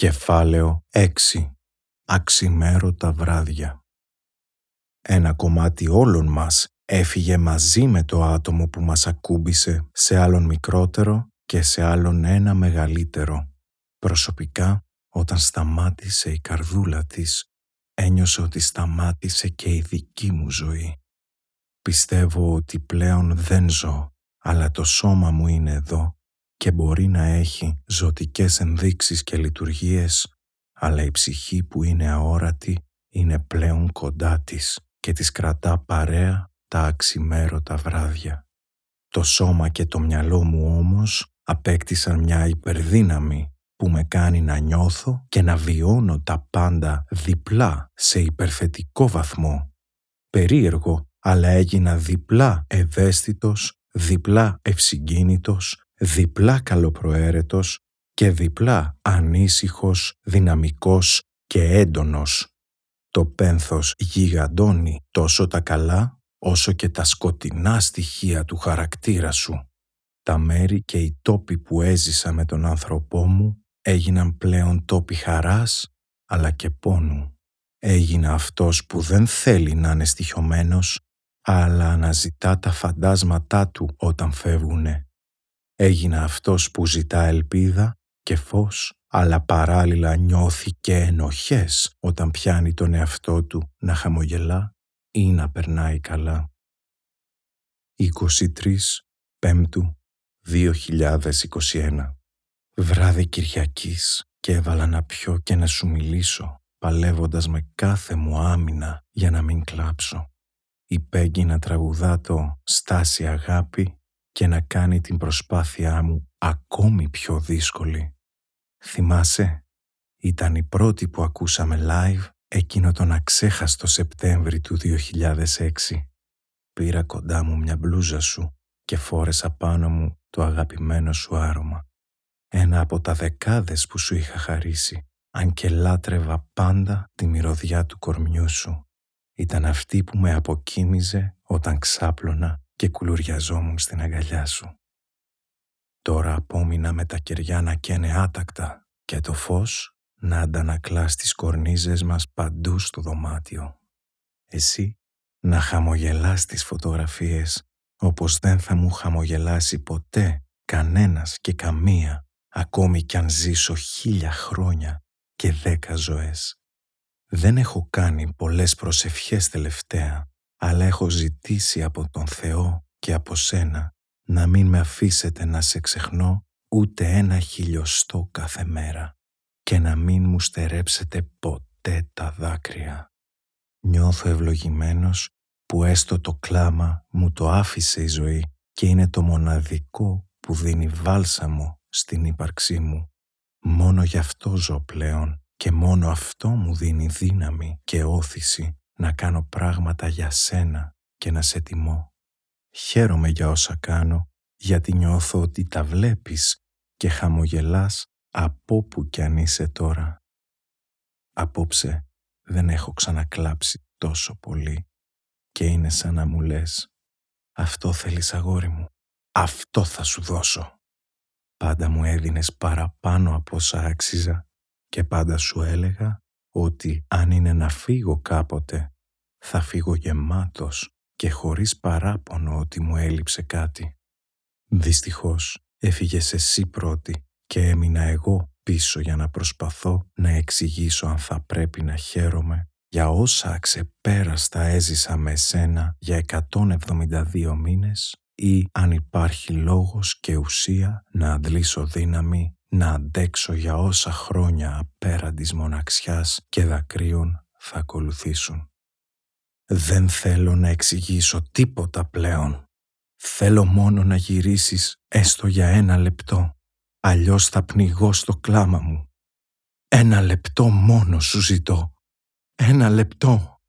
Κεφάλαιο 6. Αξιμέρωτα βράδια. Ένα κομμάτι όλων μας έφυγε μαζί με το άτομο που μας ακούμπησε σε άλλον μικρότερο και σε άλλον ένα μεγαλύτερο. Προσωπικά, όταν σταμάτησε η καρδούλα της, ένιωσε ότι σταμάτησε και η δική μου ζωή. Πιστεύω ότι πλέον δεν ζω, αλλά το σώμα μου είναι εδώ και μπορεί να έχει ζωτικές ενδείξεις και λειτουργίες, αλλά η ψυχή που είναι αόρατη είναι πλέον κοντά της και της κρατά παρέα τα αξιμέρωτα βράδια. Το σώμα και το μυαλό μου όμως απέκτησαν μια υπερδύναμη που με κάνει να νιώθω και να βιώνω τα πάντα διπλά σε υπερθετικό βαθμό. Περίεργο, αλλά έγινα διπλά ευαίσθητος, διπλά ευσυγκίνητος, διπλά καλοπροαίρετος και διπλά ανήσυχος, δυναμικός και έντονος. Το πένθος γιγαντώνει τόσο τα καλά όσο και τα σκοτεινά στοιχεία του χαρακτήρα σου. Τα μέρη και οι τόποι που έζησα με τον άνθρωπό μου έγιναν πλέον τόποι χαράς αλλά και πόνου. Έγινα αυτός που δεν θέλει να είναι στοιχειωμένος αλλά αναζητά τα φαντάσματά του όταν φεύγουνε. Έγινα αυτός που ζητά ελπίδα και φως, αλλά παράλληλα νιώθει και ενοχές όταν πιάνει τον εαυτό του να χαμογελά ή να περνάει καλά. 23 Πέμπτου 2021 Βράδυ Κυριακής και έβαλα να πιω και να σου μιλήσω, παλεύοντας με κάθε μου άμυνα για να μην κλάψω. Η Πέγγι να τραγουδά το «Στάση αγάπη» και να κάνει την προσπάθειά μου ακόμη πιο δύσκολη. Θυμάσαι, ήταν η πρώτη που ακούσαμε live εκείνο τον αξέχαστο Σεπτέμβρη του 2006. Πήρα κοντά μου μια μπλούζα σου και φόρεσα πάνω μου το αγαπημένο σου άρωμα. Ένα από τα δεκάδες που σου είχα χαρίσει, αν και λάτρευα πάντα τη μυρωδιά του κορμιού σου. Ήταν αυτή που με αποκοίμιζε όταν ξάπλωνα και κουλουριαζόμουν στην αγκαλιά σου. Τώρα απόμεινα με τα κεριά να καίνε άτακτα και το φως να αντανακλά στις κορνίζες μας παντού στο δωμάτιο. Εσύ να χαμογελάς τις φωτογραφίες όπως δεν θα μου χαμογελάσει ποτέ κανένας και καμία ακόμη κι αν ζήσω χίλια χρόνια και δέκα ζωές. Δεν έχω κάνει πολλές προσευχές τελευταία αλλά έχω ζητήσει από τον Θεό και από σένα να μην με αφήσετε να σε ξεχνώ ούτε ένα χιλιοστό κάθε μέρα και να μην μου στερέψετε ποτέ τα δάκρυα. Νιώθω ευλογημένος που έστω το κλάμα μου το άφησε η ζωή και είναι το μοναδικό που δίνει βάλσαμο στην ύπαρξή μου. Μόνο γι' αυτό ζω πλέον και μόνο αυτό μου δίνει δύναμη και όθηση να κάνω πράγματα για σένα και να σε τιμώ. Χαίρομαι για όσα κάνω, γιατί νιώθω ότι τα βλέπεις και χαμογελάς από που κι αν είσαι τώρα. Απόψε δεν έχω ξανακλάψει τόσο πολύ και είναι σαν να μου λες «Αυτό θέλεις αγόρι μου, αυτό θα σου δώσω». Πάντα μου έδινες παραπάνω από όσα άξιζα και πάντα σου έλεγα ότι αν είναι να φύγω κάποτε, θα φύγω γεμάτος και χωρίς παράπονο ότι μου έλειψε κάτι. Δυστυχώς έφυγες εσύ πρώτη και έμεινα εγώ πίσω για να προσπαθώ να εξηγήσω αν θα πρέπει να χαίρομαι για όσα ξεπέραστα έζησα με σένα για 172 μήνες ή αν υπάρχει λόγος και ουσία να αντλήσω δύναμη να αντέξω για όσα χρόνια απέραντης μοναξιάς και δακρύων θα ακολουθήσουν. Δεν θέλω να εξηγήσω τίποτα πλέον. Θέλω μόνο να γυρίσεις έστω για ένα λεπτό. Αλλιώς θα πνιγώ στο κλάμα μου. Ένα λεπτό μόνο σου ζητώ. Ένα λεπτό.